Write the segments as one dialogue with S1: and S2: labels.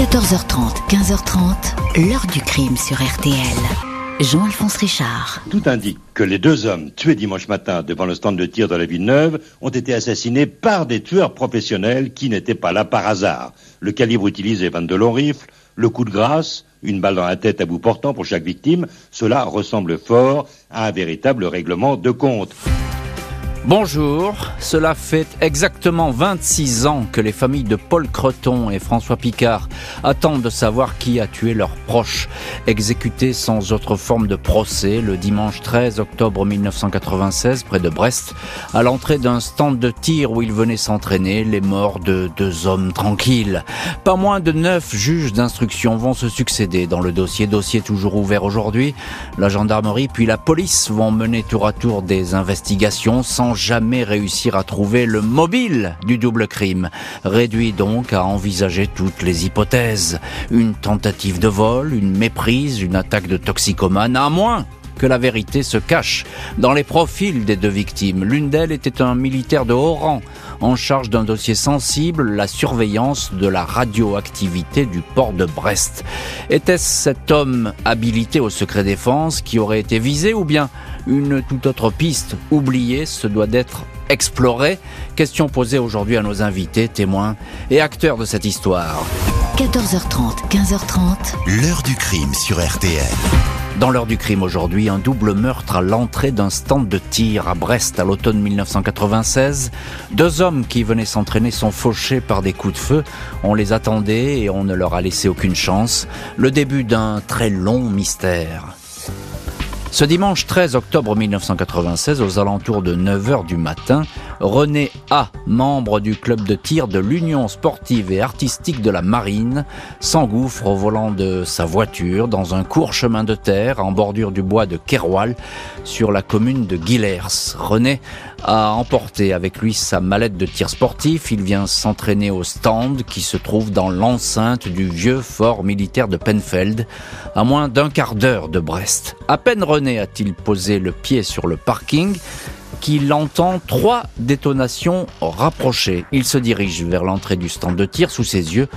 S1: 14h30, 15h30, l'heure du crime sur RTL. Jean-Alphonse Richard.
S2: Tout indique que les deux hommes tués dimanche matin devant le stand de tir de la ville neuve ont été assassinés par des tueurs professionnels qui n'étaient pas là par hasard. Le calibre utilisé 22 longs rifles, le coup de grâce, une balle dans la tête à bout portant pour chaque victime, cela ressemble fort à un véritable règlement de compte.
S3: Bonjour, cela fait exactement 26 ans que les familles de Paul Creton et François Picard attendent de savoir qui a tué leurs proches, exécutés sans autre forme de procès le dimanche 13 octobre 1996 près de Brest, à l'entrée d'un stand de tir où ils venaient s'entraîner, les morts de deux hommes tranquilles. Pas moins de neuf juges d'instruction vont se succéder dans le dossier, dossier toujours ouvert aujourd'hui. La gendarmerie puis la police vont mener tour à tour des investigations sans jamais réussir à trouver le mobile du double crime, réduit donc à envisager toutes les hypothèses. Une tentative de vol, une méprise, une attaque de toxicomane, à moins que la vérité se cache dans les profils des deux victimes. L'une d'elles était un militaire de haut rang, en charge d'un dossier sensible, la surveillance de la radioactivité du port de Brest. Était-ce cet homme habilité au secret défense qui aurait été visé ou bien une toute autre piste oubliée se doit d'être explorée Question posée aujourd'hui à nos invités, témoins et acteurs de cette histoire.
S1: 14h30, 15h30.
S4: L'heure du crime sur RTL.
S3: Dans l'heure du crime aujourd'hui, un double meurtre à l'entrée d'un stand de tir à Brest à l'automne 1996. Deux hommes qui venaient s'entraîner sont fauchés par des coups de feu. On les attendait et on ne leur a laissé aucune chance. Le début d'un très long mystère. Ce dimanche 13 octobre 1996, aux alentours de 9h du matin, René A, membre du club de tir de l'Union sportive et artistique de la Marine, s'engouffre au volant de sa voiture dans un court chemin de terre en bordure du bois de Keroual sur la commune de Guillers. René a emporté avec lui sa mallette de tir sportif. Il vient s'entraîner au stand qui se trouve dans l'enceinte du vieux fort militaire de Penfeld, à moins d'un quart d'heure de Brest. A-t-il posé le pied sur le parking qu'il entend trois détonations rapprochées. Il se dirige vers l'entrée du stand de tir sous ses yeux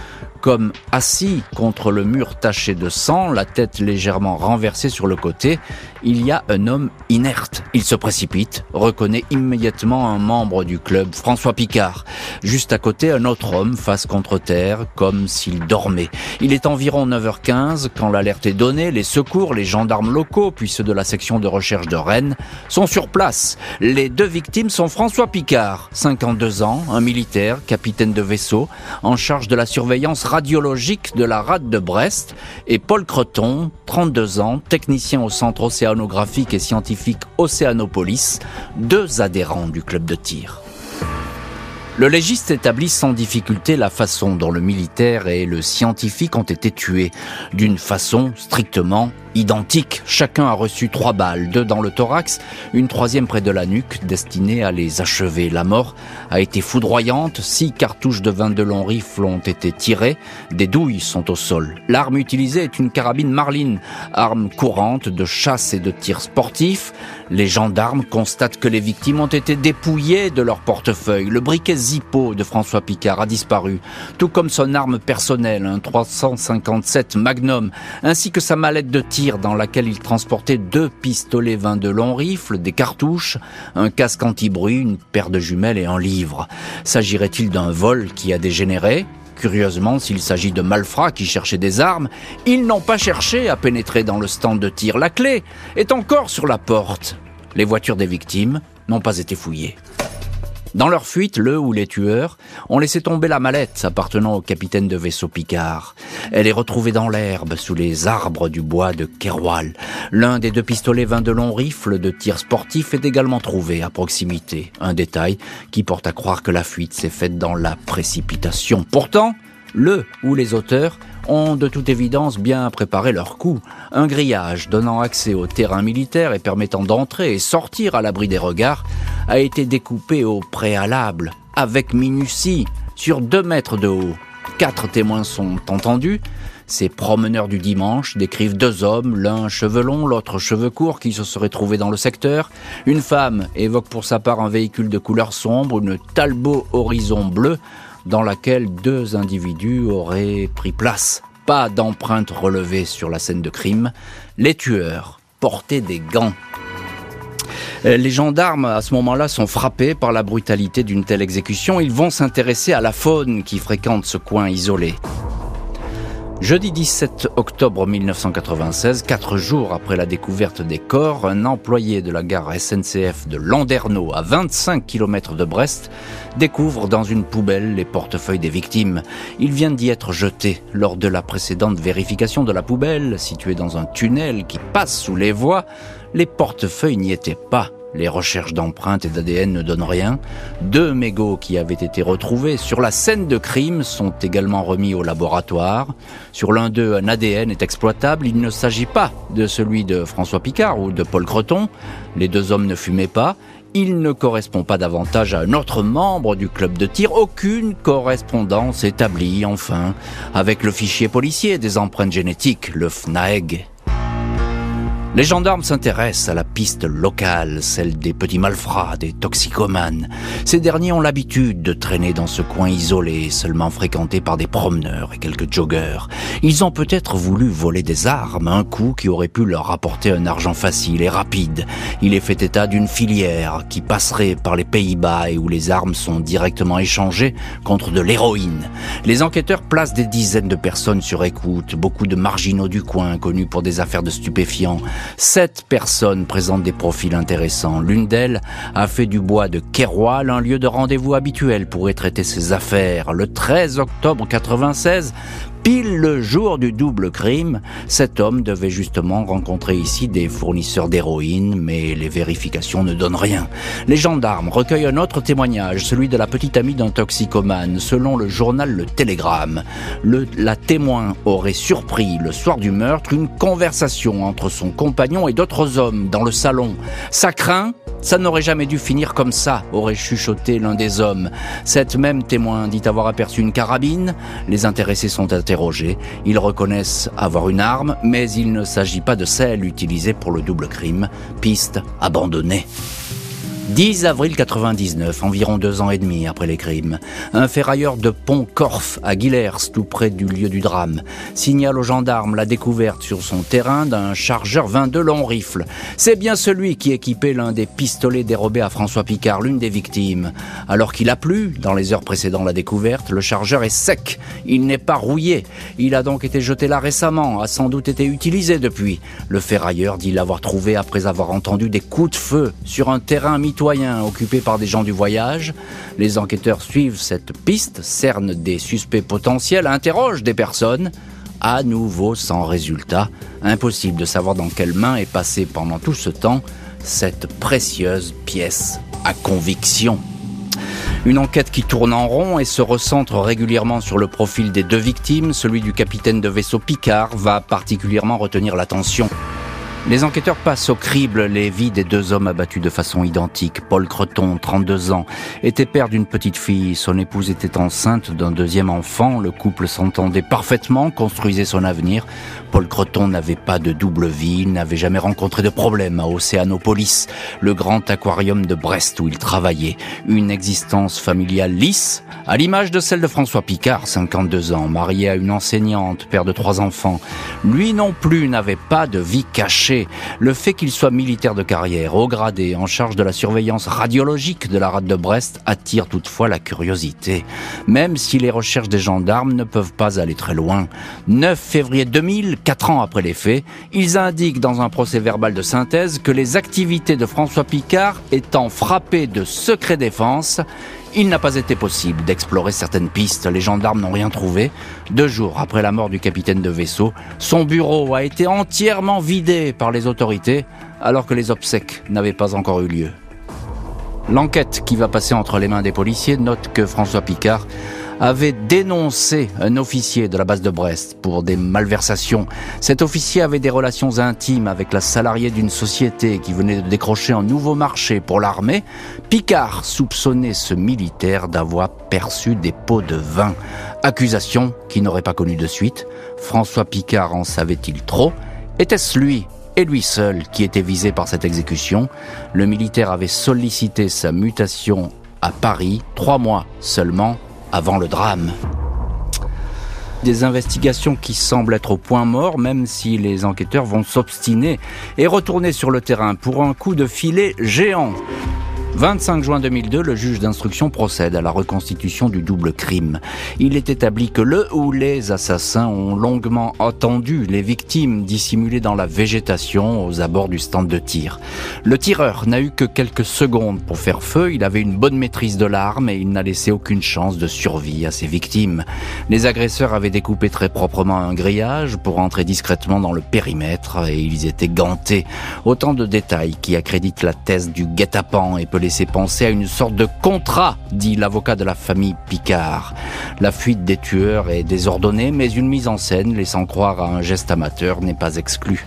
S3: comme assis contre le mur taché de sang, la tête légèrement renversée sur le côté, il y a un homme inerte. Il se précipite, reconnaît immédiatement un membre du club, François Picard. Juste à côté, un autre homme, face contre terre, comme s'il dormait. Il est environ 9h15 quand l'alerte est donnée. Les secours, les gendarmes locaux, puis ceux de la section de recherche de Rennes, sont sur place. Les deux victimes sont François Picard, 52 ans, un militaire, capitaine de vaisseau, en charge de la surveillance radiologique de la rade de Brest, et Paul Creton, 32 ans, technicien au centre océanographique et scientifique Océanopolis, deux adhérents du club de tir. Le légiste établit sans difficulté la façon dont le militaire et le scientifique ont été tués, d'une façon strictement identiques. Chacun a reçu trois balles, deux dans le thorax, une troisième près de la nuque, destinée à les achever. La mort a été foudroyante, six cartouches de 22 longs rifles ont été tirées, des douilles sont au sol. L'arme utilisée est une carabine Marlin, arme courante de chasse et de tir sportif. Les gendarmes constatent que les victimes ont été dépouillées de leur portefeuille. Le briquet Zippo de François Picard a disparu, tout comme son arme personnelle, un 357 Magnum, ainsi que sa mallette de tir dans laquelle il transportait deux pistolets 22 longs rifles, des cartouches, un casque anti-bruit, une paire de jumelles et un livre. S'agirait-il d'un vol qui a dégénéré? Curieusement, s'il s'agit de malfrats qui cherchaient des armes, ils n'ont pas cherché à pénétrer dans le stand de tir. La clé est encore sur la porte. Les voitures des victimes n'ont pas été fouillées. Dans leur fuite, le ou les tueurs ont laissé tomber la mallette appartenant au capitaine de vaisseau Picard. Elle est retrouvée dans l'herbe sous les arbres du bois de Keroual. L'un des deux pistolets 22 longs rifles de tir sportif est également trouvé à proximité. Un détail qui porte à croire que la fuite s'est faite dans la précipitation. Pourtant, le ou les auteurs ont de toute évidence bien préparé leur coup. Un grillage donnant accès au terrain militaire et permettant d'entrer et sortir à l'abri des regards a été découpé au préalable, avec minutie, sur deux mètres de haut. Quatre témoins sont entendus. Ces promeneurs du dimanche décrivent deux hommes, l'un cheveux longs, l'autre cheveux courts, qui se seraient trouvés dans le secteur. Une femme évoque pour sa part un véhicule de couleur sombre, une Talbot Horizon bleue, dans laquelle deux individus auraient pris place. Pas d'empreintes relevées sur la scène de crime. Les tueurs portaient des gants. Euh, les gendarmes, à ce moment-là, sont frappés par la brutalité d'une telle exécution. Ils vont s'intéresser à la faune qui fréquente ce coin isolé. Jeudi 17 octobre 1996, quatre jours après la découverte des corps, un employé de la gare SNCF de Landerneau, à 25 km de Brest, découvre dans une poubelle les portefeuilles des victimes. Il vient d'y être jeté lors de la précédente vérification de la poubelle, située dans un tunnel qui passe sous les voies. Les portefeuilles n'y étaient pas. Les recherches d'empreintes et d'ADN ne donnent rien. Deux mégots qui avaient été retrouvés sur la scène de crime sont également remis au laboratoire. Sur l'un d'eux, un ADN est exploitable. Il ne s'agit pas de celui de François Picard ou de Paul Creton. Les deux hommes ne fumaient pas. Il ne correspond pas davantage à un autre membre du club de tir. Aucune correspondance établie, enfin, avec le fichier policier des empreintes génétiques, le FNAEG. Les gendarmes s'intéressent à la piste locale, celle des petits malfrats, des toxicomanes. Ces derniers ont l'habitude de traîner dans ce coin isolé, seulement fréquenté par des promeneurs et quelques joggeurs. Ils ont peut-être voulu voler des armes, un coup qui aurait pu leur apporter un argent facile et rapide. Il est fait état d'une filière qui passerait par les Pays-Bas et où les armes sont directement échangées contre de l'héroïne. Les enquêteurs placent des dizaines de personnes sur écoute, beaucoup de marginaux du coin connus pour des affaires de stupéfiants. Sept personnes présentent des profils intéressants. L'une d'elles a fait du bois de Keroual un lieu de rendez-vous habituel pour y traiter ses affaires. Le 13 octobre 96, Pile le jour du double crime, cet homme devait justement rencontrer ici des fournisseurs d'héroïne, mais les vérifications ne donnent rien. Les gendarmes recueillent un autre témoignage, celui de la petite amie d'un toxicomane, selon le journal Le Télégramme. Le, la témoin aurait surpris, le soir du meurtre, une conversation entre son compagnon et d'autres hommes dans le salon. Ça craint ça n'aurait jamais dû finir comme ça, aurait chuchoté l'un des hommes. Cette même témoin dit avoir aperçu une carabine. Les intéressés sont interrogés. Ils reconnaissent avoir une arme, mais il ne s'agit pas de celle utilisée pour le double crime. Piste abandonnée. 10 avril 99, environ deux ans et demi après les crimes, un ferrailleur de pont Corf à Guillers, tout près du lieu du drame, signale aux gendarmes la découverte sur son terrain d'un chargeur 22 long rifle. C'est bien celui qui équipait l'un des pistolets dérobés à François Picard, l'une des victimes. Alors qu'il a plu, dans les heures précédant la découverte, le chargeur est sec, il n'est pas rouillé. Il a donc été jeté là récemment, a sans doute été utilisé depuis. Le ferrailleur dit l'avoir trouvé après avoir entendu des coups de feu sur un terrain mis occupés par des gens du voyage. Les enquêteurs suivent cette piste, cernent des suspects potentiels, interrogent des personnes. À nouveau sans résultat, impossible de savoir dans quelle main est passée pendant tout ce temps cette précieuse pièce à conviction. Une enquête qui tourne en rond et se recentre régulièrement sur le profil des deux victimes. Celui du capitaine de vaisseau Picard va particulièrement retenir l'attention. Les enquêteurs passent au crible les vies des deux hommes abattus de façon identique. Paul Creton, 32 ans, était père d'une petite fille. Son épouse était enceinte d'un deuxième enfant. Le couple s'entendait parfaitement, construisait son avenir. Paul Creton n'avait pas de double vie, n'avait jamais rencontré de problème à Océanopolis, le grand aquarium de Brest où il travaillait. Une existence familiale lisse, à l'image de celle de François Picard, 52 ans, marié à une enseignante, père de trois enfants. Lui non plus n'avait pas de vie cachée. Le fait qu'il soit militaire de carrière, haut gradé, en charge de la surveillance radiologique de la rade de Brest, attire toutefois la curiosité. Même si les recherches des gendarmes ne peuvent pas aller très loin. 9 février 2000, Quatre ans après les faits, ils indiquent dans un procès verbal de synthèse que les activités de François Picard étant frappées de secret défense, il n'a pas été possible d'explorer certaines pistes. Les gendarmes n'ont rien trouvé. Deux jours après la mort du capitaine de vaisseau, son bureau a été entièrement vidé par les autorités alors que les obsèques n'avaient pas encore eu lieu. L'enquête qui va passer entre les mains des policiers note que François Picard avait dénoncé un officier de la base de Brest pour des malversations. Cet officier avait des relations intimes avec la salariée d'une société qui venait de décrocher un nouveau marché pour l'armée. Picard soupçonnait ce militaire d'avoir perçu des pots de vin. Accusation qui n'aurait pas connu de suite. François Picard en savait-il trop? Était-ce lui et lui seul qui était visé par cette exécution? Le militaire avait sollicité sa mutation à Paris, trois mois seulement avant le drame. Des investigations qui semblent être au point mort, même si les enquêteurs vont s'obstiner et retourner sur le terrain pour un coup de filet géant. 25 juin 2002, le juge d'instruction procède à la reconstitution du double crime. Il est établi que le ou les assassins ont longuement attendu les victimes dissimulées dans la végétation aux abords du stand de tir. Le tireur n'a eu que quelques secondes pour faire feu, il avait une bonne maîtrise de l'arme et il n'a laissé aucune chance de survie à ses victimes. Les agresseurs avaient découpé très proprement un grillage pour entrer discrètement dans le périmètre et ils étaient gantés. Autant de détails qui accréditent la thèse du guet-apens et peut laisser penser à une sorte de contrat, dit l'avocat de la famille Picard. La fuite des tueurs est désordonnée, mais une mise en scène laissant croire à un geste amateur n'est pas exclue.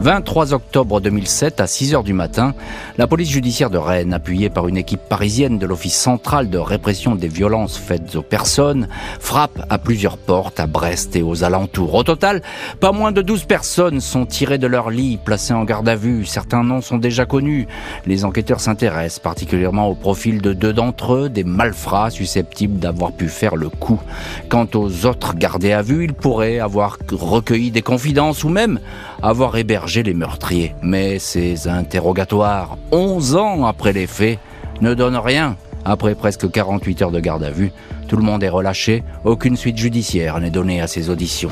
S3: 23 octobre 2007 à 6 heures du matin, la police judiciaire de Rennes, appuyée par une équipe parisienne de l'Office central de répression des violences faites aux personnes, frappe à plusieurs portes à Brest et aux alentours. Au total, pas moins de 12 personnes sont tirées de leur lit, placées en garde à vue. Certains noms sont déjà connus. Les enquêteurs s'intéressent particulièrement au profil de deux d'entre eux, des malfrats susceptibles d'avoir pu faire le coup. Quant aux autres gardés à vue, ils pourraient avoir recueilli des confidences ou même avoir hébergé les meurtriers. Mais ces interrogatoires, 11 ans après les faits, ne donnent rien. Après presque 48 heures de garde à vue, tout le monde est relâché, aucune suite judiciaire n'est donnée à ces auditions.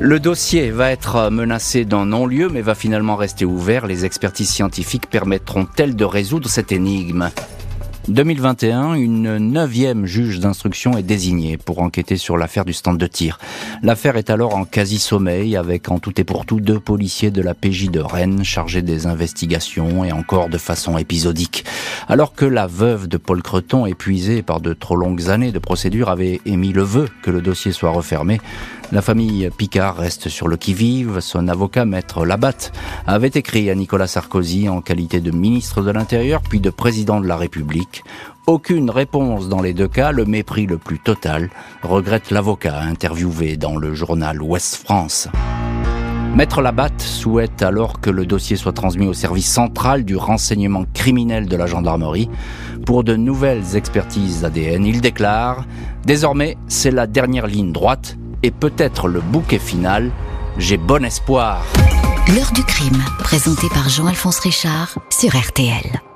S3: Le dossier va être menacé d'un non-lieu mais va finalement rester ouvert. Les expertises scientifiques permettront-elles de résoudre cette énigme? 2021, une neuvième juge d'instruction est désignée pour enquêter sur l'affaire du stand de tir. L'affaire est alors en quasi-sommeil avec en tout et pour tout deux policiers de la PJ de Rennes chargés des investigations et encore de façon épisodique. Alors que la veuve de Paul Creton, épuisée par de trop longues années de procédure, avait émis le vœu que le dossier soit refermé, la famille Picard reste sur le qui-vive. Son avocat, maître Labatte, avait écrit à Nicolas Sarkozy en qualité de ministre de l'Intérieur puis de président de la République. Aucune réponse dans les deux cas, le mépris le plus total, regrette l'avocat interviewé dans le journal Ouest France. Maître Labatte souhaite alors que le dossier soit transmis au service central du renseignement criminel de la gendarmerie pour de nouvelles expertises ADN. Il déclare Désormais, c'est la dernière ligne droite et peut-être le bouquet final, j'ai bon espoir.
S1: L'heure du crime, présenté par Jean-Alphonse Richard sur RTL.